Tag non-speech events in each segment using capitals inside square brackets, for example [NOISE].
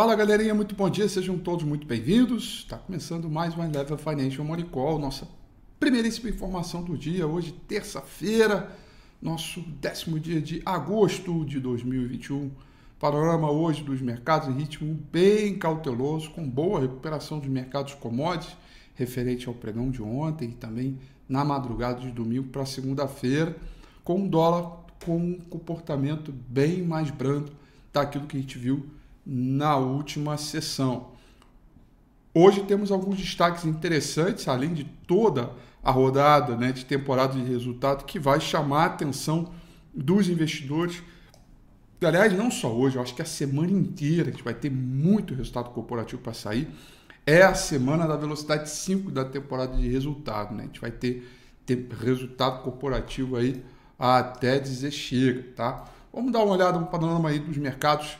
Fala galerinha, muito bom dia, sejam todos muito bem-vindos. Está começando mais um Level Financial Money Call, nossa primeiríssima informação do dia, hoje, terça-feira, nosso décimo dia de agosto de 2021. Panorama hoje dos mercados em ritmo bem cauteloso, com boa recuperação dos mercados commodities, referente ao pregão de ontem e também na madrugada de domingo para segunda-feira, com um dólar com um comportamento bem mais brando daquilo que a gente viu na última sessão. Hoje temos alguns destaques interessantes, além de toda a rodada né, de temporada de resultado, que vai chamar a atenção dos investidores. Aliás, não só hoje, eu acho que a semana inteira a gente vai ter muito resultado corporativo para sair. É a semana da velocidade 5 da temporada de resultado. Né? A gente vai ter, ter resultado corporativo aí até dizer chega. Tá? Vamos dar uma olhada no panorama aí dos mercados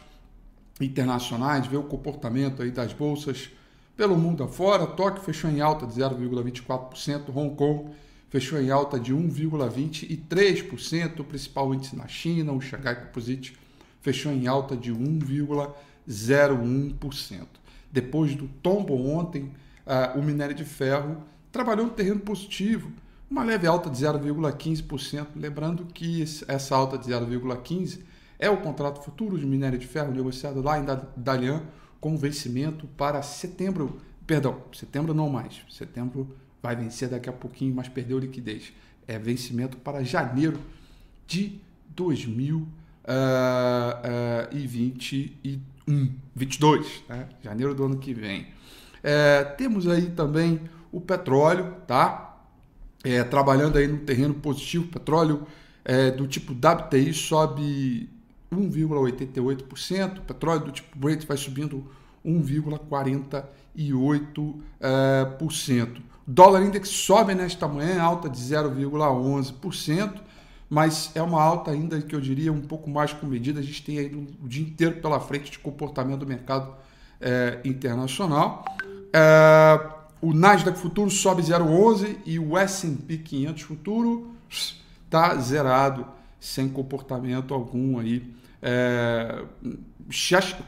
internacionais, ver o comportamento aí das bolsas pelo mundo afora. Tóquio fechou em alta de 0,24%, Hong Kong fechou em alta de 1,23%, o principal índice na China, o Shanghai Composite, fechou em alta de 1,01%. Depois do tombo ontem, uh, o minério de ferro trabalhou no terreno positivo, uma leve alta de 0,15%, lembrando que essa alta de 0,15% é o contrato futuro de minério de ferro negociado lá em Dalian com vencimento para setembro, perdão, setembro não mais, setembro vai vencer daqui a pouquinho, mas perdeu liquidez. É vencimento para janeiro de 2021, 22, né? janeiro do ano que vem. É, temos aí também o petróleo, tá? É, trabalhando aí no terreno positivo, petróleo é, do tipo WTI sobe 1,88%, petróleo do tipo Brent vai subindo 1,48%. Uh, dólar index sobe nesta manhã, alta de 0,11%, mas é uma alta ainda que eu diria um pouco mais com medida. A gente tem aí o dia inteiro pela frente de comportamento do mercado eh, internacional. Eh, o Nasdaq futuro sobe 0,11 e o S&P 500 futuro está zerado, sem comportamento algum aí é,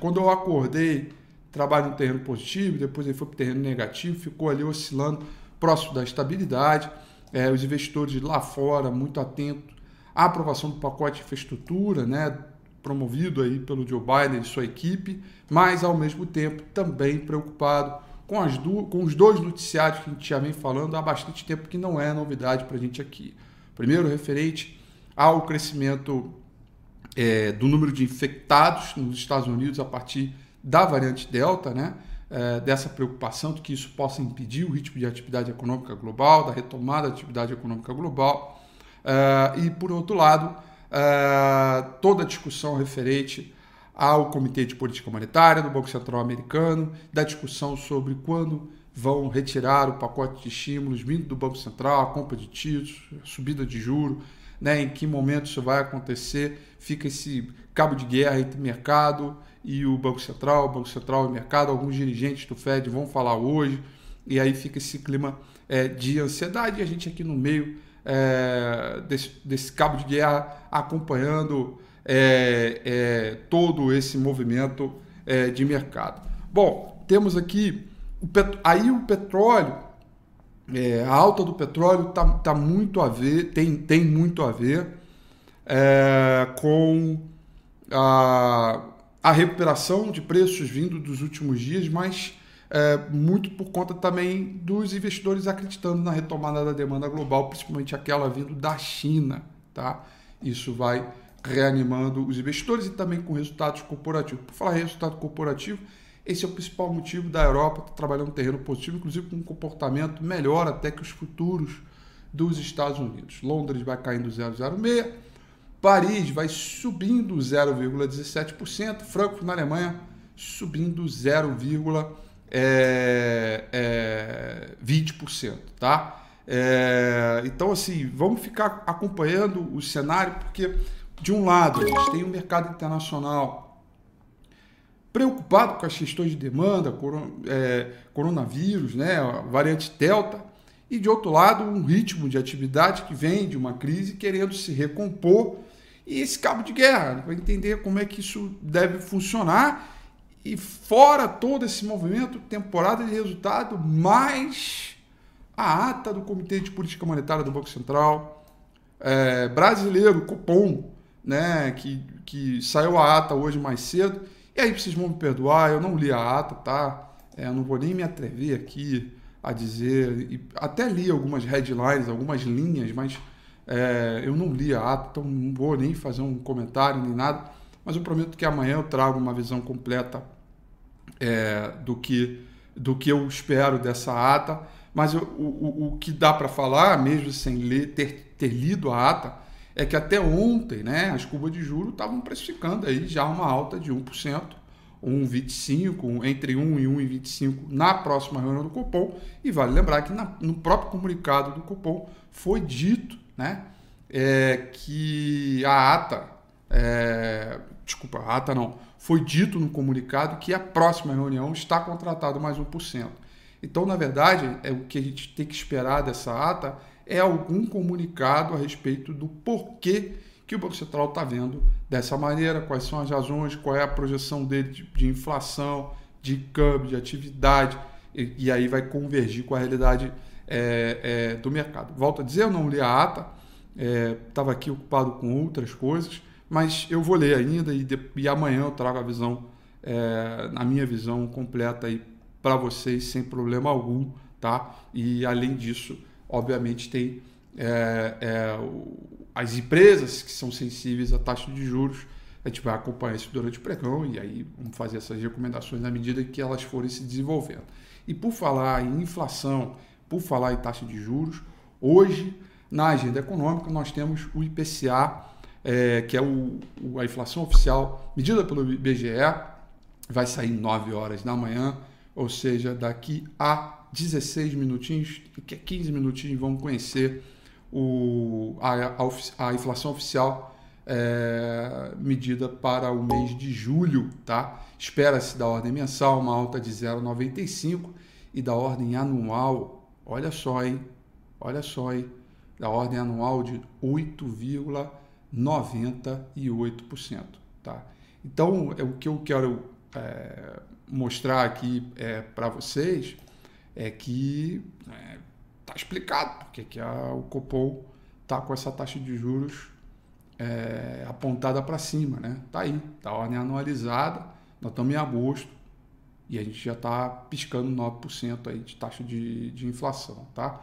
quando eu acordei, trabalho no terreno positivo, depois ele foi para o terreno negativo, ficou ali oscilando próximo da estabilidade. É, os investidores lá fora muito atentos à aprovação do pacote de infraestrutura, né, promovido aí pelo Joe Biden e sua equipe, mas ao mesmo tempo também preocupado com, as com os dois noticiários que a gente já vem falando há bastante tempo, que não é novidade para a gente aqui. Primeiro, referente ao crescimento é, do número de infectados nos Estados Unidos a partir da variante Delta, né? É, dessa preocupação de que isso possa impedir o ritmo de atividade econômica global, da retomada da atividade econômica global. É, e, por outro lado, é, toda a discussão referente ao Comitê de Política Monetária do Banco Central Americano, da discussão sobre quando vão retirar o pacote de estímulos vindo do Banco Central, a compra de títulos, subida de juros, né, em que momento isso vai acontecer, fica esse cabo de guerra entre mercado e o Banco Central, o Banco Central e o mercado, alguns dirigentes do Fed vão falar hoje, e aí fica esse clima é, de ansiedade, e a gente aqui no meio é, desse, desse, cabo de guerra acompanhando é, é todo esse movimento é, de mercado. Bom, temos aqui o aí o petróleo é, a alta do petróleo tá, tá muito a ver, tem, tem muito a ver é, com a, a recuperação de preços vindo dos últimos dias, mas é, muito por conta também dos investidores acreditando na retomada da demanda global, principalmente aquela vindo da China. Tá? Isso vai reanimando os investidores e também com resultados corporativos. Por falar em resultado corporativo, esse é o principal motivo da Europa estar trabalhando no terreno positivo, inclusive com um comportamento melhor até que os futuros dos Estados Unidos. Londres vai caindo 0,06, Paris vai subindo 0,17%, Frankfurt na Alemanha subindo 0,20%, é, é, tá? É, então, assim, vamos ficar acompanhando o cenário, porque, de um lado, a gente tem o um mercado internacional preocupado com as questões de demanda, é, coronavírus, né, variante Delta, e de outro lado, um ritmo de atividade que vem de uma crise querendo se recompor e esse cabo de guerra, para entender como é que isso deve funcionar e fora todo esse movimento, temporada de resultado, mais a ata do Comitê de Política Monetária do Banco Central, é, brasileiro, Copom, né, que, que saiu a ata hoje mais cedo. E aí vocês vão me perdoar, eu não li a ata, tá? É, eu não vou nem me atrever aqui a dizer, até li algumas headlines, algumas linhas, mas é, eu não li a ata, então não vou nem fazer um comentário nem nada mas eu prometo que amanhã eu trago uma visão completa é, do, que, do que eu espero dessa ata. Mas eu, o, o, que dá para falar, mesmo sem ler, ter, ter lido a ata, é que até ontem né, as curvas de juros estavam precificando aí já uma alta de 1%, 1,25%, entre 1 e 1,25% na próxima reunião do Copom. E vale lembrar que na, no próprio comunicado do Copom foi dito né, é, que a ata é, desculpa, a ata não, foi dito no comunicado que a próxima reunião está contratado mais 1%. Então, na verdade, é o que a gente tem que esperar dessa ata é algum comunicado a respeito do porquê que o Banco Central está vendo dessa maneira, quais são as razões, qual é a projeção dele de, de inflação, de câmbio, de atividade, e, e, aí vai convergir com a realidade é, é, do mercado. Volto a dizer, eu não li a ata, estava é, aqui ocupado com outras coisas, mas eu vou ler ainda e, de, e amanhã eu trago a visão, é, a minha visão completa aí para vocês sem problema algum, tá? E além disso, obviamente tem é, é, as empresas que são sensíveis à taxa de juros. A gente vai acompanhar isso durante o pregão e aí vamos fazer essas recomendações na medida que elas forem se desenvolvendo. E por falar em inflação, por falar em taxa de juros, hoje na agenda econômica nós temos o IPCA é, que é o, a inflação oficial medida pelo IBGE, vai sair 9 horas da manhã, ou seja, daqui a 16 minutinhos, daqui a 15 minutinhos vamos conhecer o, a, a, a inflação oficial é, medida para o mês de julho, tá? Espera-se da ordem mensal uma alta de 0,95 e da ordem anual, olha só, hein? Olha só, hein? Da ordem anual de 8,5 98%. Tá? Então, é, o que eu quero é, mostrar aqui é, para vocês é que é, tá explicado porque que a, o Copom está com essa taxa de juros é, apontada para cima. Né? Tá aí, tá ordem anualizada, nós estamos em agosto e a gente já está piscando 9% aí de taxa de, de inflação. Tá?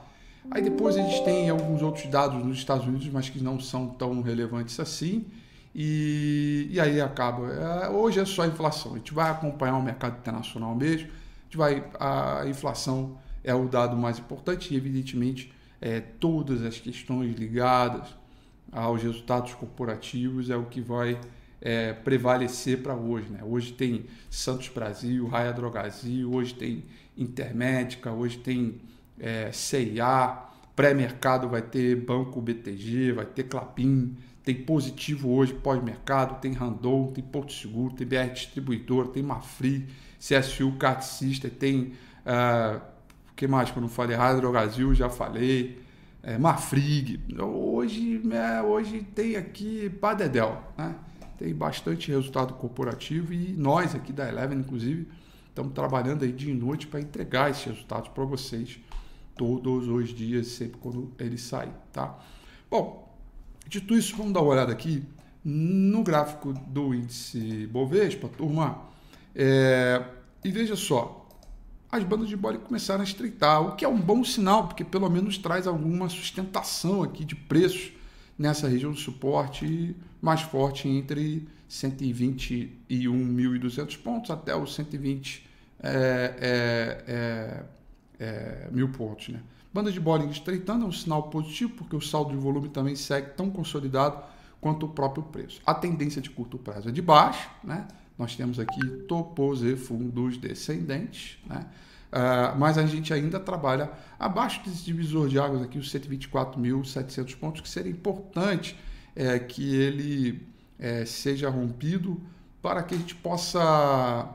Aí depois a gente tem alguns outros dados nos Estados Unidos, mas que não são tão relevantes assim. E, e aí acaba. É, hoje é só inflação. A gente vai acompanhar o mercado internacional mesmo. Gente vai, a inflação é o dado mais importante e, evidentemente, é, todas as questões ligadas aos resultados corporativos é o que vai é, prevalecer para hoje. Né? Hoje tem Santos Brasil, Raia Drogazil, hoje tem Intermédica, hoje tem é, CIA, pré-mercado vai ter Banco BTG, vai ter Clapin, tem Positivo hoje, pós-mercado, tem Randon, tem Porto Seguro, tem BR Distribuidor, tem Mafri, CSU, Carticista, tem. Uh, que mais que eu não falei? Rádio Brasil, já falei. É, Mafrig. Hoje, é, hoje tem aqui Padedel, né? Tem bastante resultado corporativo e nós aqui da Eleven, inclusive, estamos trabalhando aí dia e noite para entregar esses resultados para vocês todos os dias, sempre quando ele sai, tá? Bom, dito isso, vamos dar uma olhada aqui no gráfico do índice Bovespa, turma, é, e veja só, as bandas de bode começaram a estreitar, o que é um bom sinal, porque pelo menos traz alguma sustentação aqui de preços nessa região de suporte mais forte entre 121.200 pontos até os 120 é, é, é, é, mil pontos. Né? Banda de Bollinger estreitando é um sinal positivo, porque o saldo de volume também segue tão consolidado quanto o próprio preço. A tendência de curto prazo é de baixo, né? Nós temos aqui topos e fundos descendentes, né? Uh, mas a gente ainda trabalha abaixo desse divisor de águas aqui, os 124.700 pontos, que seria importante é, que ele é, seja rompido para que a gente possa,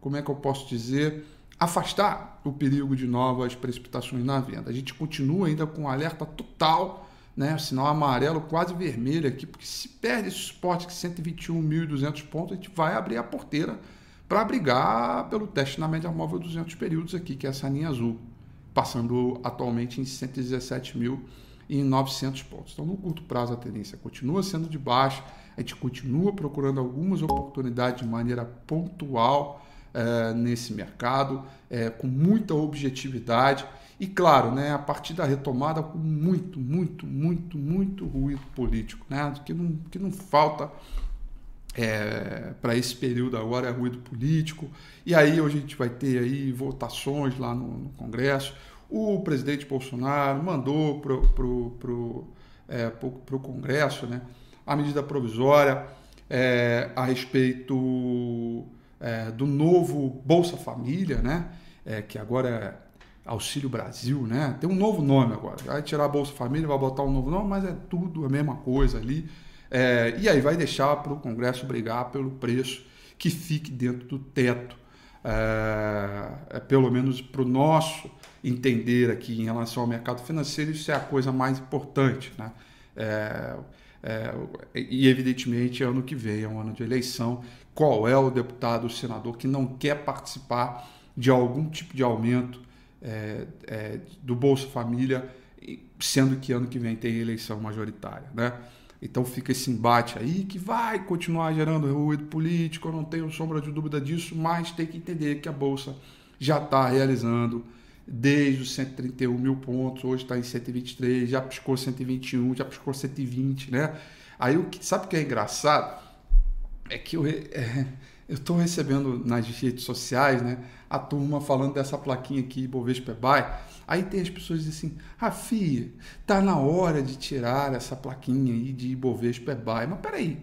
como é que eu posso dizer, afastar o perigo de novas precipitações na venda. A gente continua ainda com alerta total, né, sinal amarelo quase vermelho aqui, porque se perde esse suporte que 121.200 pontos, a gente vai abrir a porteira para brigar pelo teste na média móvel 200 períodos aqui, que é essa linha azul, passando atualmente em 117.900 pontos. Então, no curto prazo, a tendência continua sendo de baixa, a gente continua procurando algumas oportunidades de maneira pontual é, nesse mercado, é, com muita objetividade e, claro, né, a partir da retomada, com muito, muito, muito, muito ruído político, né, que, não, que não falta é, para esse período agora é ruído político. E aí a gente vai ter aí votações lá no, no Congresso. O presidente Bolsonaro mandou para pro, pro, é, pro, pro Congresso né, a medida provisória é, a respeito é, do novo Bolsa Família, né, é, que agora é Auxílio Brasil, né? Tem um novo nome agora. Vai tirar a Bolsa Família, vai botar um novo nome, mas é tudo a mesma coisa ali. É, e aí vai deixar para o Congresso brigar pelo preço que fique dentro do teto. É, é pelo menos para o nosso entender aqui em relação ao mercado financeiro, isso é a coisa mais importante. Né? É, é, e evidentemente ano que vem é um ano de eleição. Qual é o deputado, o senador que não quer participar de algum tipo de aumento é, é, do Bolsa Família, sendo que ano que vem tem eleição majoritária, né? Então fica esse embate aí que vai continuar gerando ruído político, eu não tenho sombra de dúvida disso, mas tem que entender que a Bolsa já está realizando desde os 131 mil pontos, hoje está em 123, já piscou 121, já piscou 120, né? Aí o que sabe o que é engraçado? É que eu, é, estou recebendo nas redes sociais, né, a turma falando dessa plaquinha aqui, Bovespa Buy, Aí tem as pessoas assim, Rafi, tá na hora de tirar essa plaquinha aí de Ibovespa é buy. Mas peraí,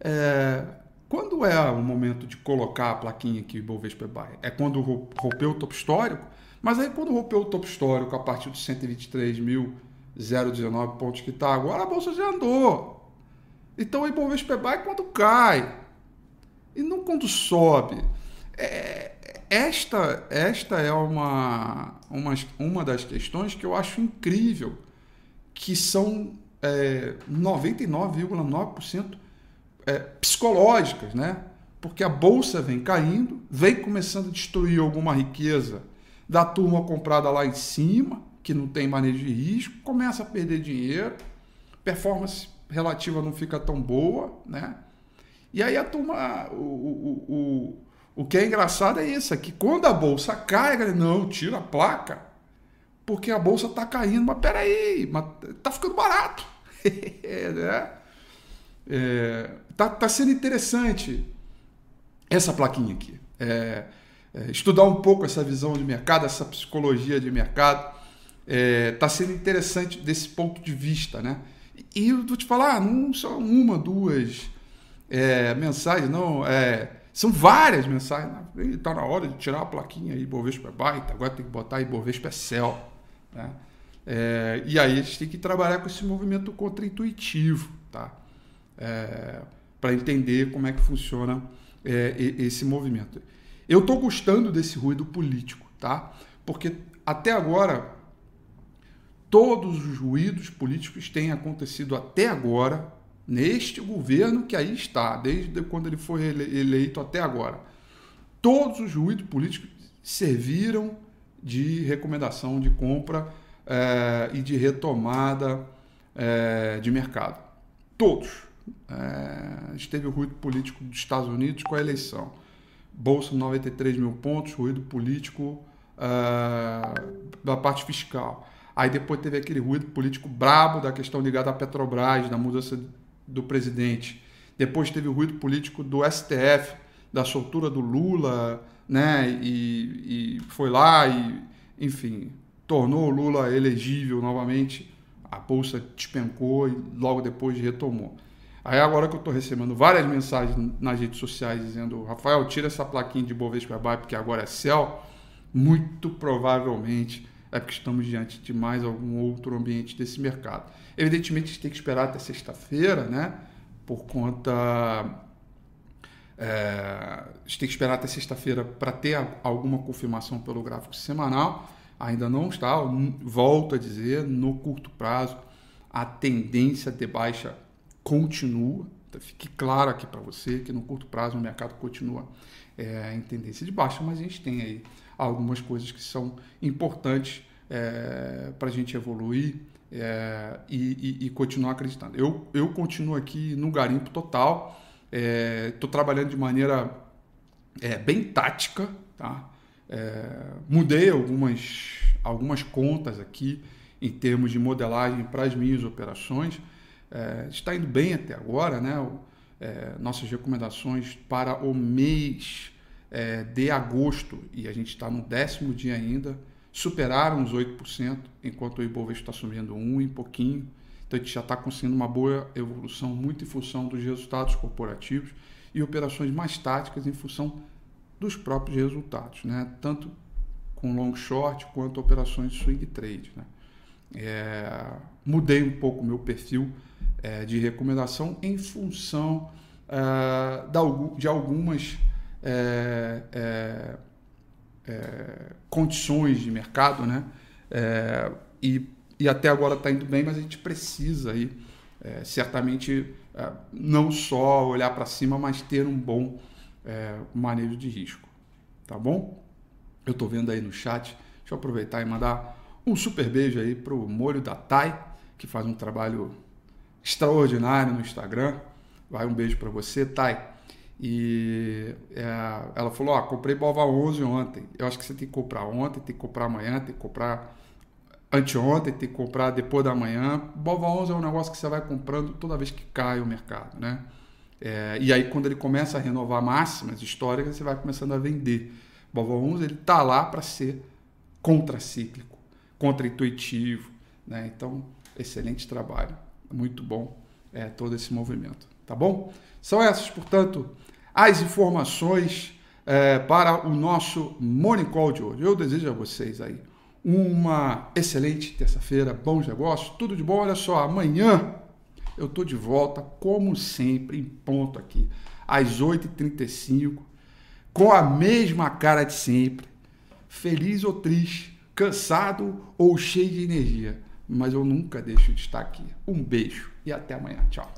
é, quando é o momento de colocar a plaquinha aqui Ibovespa é buy? É quando rompeu o topo histórico? Mas aí quando rompeu o topo histórico a partir dos 123.019 pontos que está agora, a bolsa já andou. Então o Ibovespa é buy quando cai. E não quando sobe. É, esta, esta é uma, uma, uma das questões que eu acho incrível, que são é, 99,9% é, psicológicas, né? Porque a bolsa vem caindo, vem começando a destruir alguma riqueza da turma comprada lá em cima, que não tem manejo de risco, começa a perder dinheiro, performance relativa não fica tão boa, né? E aí a turma, o, o, o o que é engraçado é isso, é que quando a bolsa cai, galera, não, tira a placa, porque a bolsa está caindo. Mas peraí, mas tá ficando barato. [LAUGHS] né? é, tá, tá sendo interessante essa plaquinha aqui. É, é, estudar um pouco essa visão de mercado, essa psicologia de mercado. É, sendo interessante desse ponto de vista, né? E eu vou te falar, não só uma, duas é, mensagens, não. É, são várias mensagens. Está na hora de tirar a plaquinha aí, Ibovespa é baita, agora tem que botar Ibovespa é céu. Né? É, e aí a gente tem que trabalhar com esse movimento contra-intuitivo, tá? É, para entender como é que funciona é, esse movimento. Eu estou gostando desse ruído político, tá? Porque até agora todos os ruídos políticos têm acontecido até agora neste governo que aí está, desde quando ele foi eleito até agora. Todos os ruídos políticos serviram de recomendação de compra é, e de retomada é, de mercado. Todos. É, a gente teve o ruído político dos Estados Unidos com a eleição. Bolsa 93 mil pontos, ruído político da parte fiscal. Aí depois teve aquele ruído político brabo da questão ligada à Petrobras, da mudança do presidente. Depois teve o ruído político do STF, da soltura do Lula, né? E, e foi lá e, enfim, tornou o Lula elegível novamente. A bolsa despencou e logo depois retomou. Aí agora que eu estou recebendo várias mensagens nas redes sociais dizendo Rafael, tira essa plaquinha de Bovespa Buy porque agora é céu, muito provavelmente é porque estamos diante de mais algum outro ambiente desse mercado. Evidentemente, a gente tem que esperar até sexta-feira, né? Por conta. É, a gente tem que esperar até sexta-feira para ter alguma confirmação pelo gráfico semanal. Ainda não está, volto a dizer, no curto prazo, a tendência de baixa continua. Então, fique claro aqui para você que no curto prazo o mercado continua é, em tendência de baixa, mas a gente tem aí algumas coisas que são importantes é, para a gente evoluir é, e, e, e, continuar acreditando. Eu, eu continuo aqui no garimpo total, estou é, trabalhando de maneira é, bem tática, tá? É, mudei algumas, algumas contas aqui em termos de modelagem para as minhas operações. Está indo bem até agora, né? O, é, nossas recomendações para o mês é, de agosto, e a gente está no décimo dia ainda, superaram os 8%, enquanto o Ibovespa está subindo um e pouquinho. Então a gente já está conseguindo uma boa evolução, muito em função dos resultados corporativos e operações mais táticas em função dos próprios resultados, né? tanto com long short quanto operações swing trade. Né? É, mudei um pouco o meu perfil é, de recomendação em função é, de algumas é, é, é, condições de mercado, né? e, e até agora está indo bem, mas a gente precisa aí, certamente não só olhar para cima, mas ter um bom é, manejo de risco. Tá bom? Eu estou vendo aí no chat. Deixa eu aproveitar e mandar um super beijo aí para o Molho da Thay, que faz um trabalho extraordinário no Instagram. Vai um beijo para você, Thay. E é, ela falou: Ó, comprei Bova 11 ontem. Eu acho que você tem que comprar ontem, tem que comprar amanhã, tem que comprar anteontem, tem que comprar depois da manhã. Bova 11 é um negócio que você vai comprando toda vez que cai o mercado, né? É, e aí, quando ele começa a renovar máximas históricas, você vai começando a vender. Bova 11 ele está lá para ser contracíclico, contraintuitivo. Né? Então, excelente trabalho. Muito bom é, todo esse movimento. Tá bom? São essas, portanto, as informações é, para o nosso Morning Call de hoje. Eu desejo a vocês aí uma excelente terça-feira, bons negócios, tudo de bom. Olha só, amanhã eu estou de volta, como sempre, em ponto aqui, às 8h35, com a mesma cara de sempre, feliz ou triste, cansado ou cheio de energia. Mas eu nunca deixo de estar aqui. Um beijo e até amanhã. Tchau.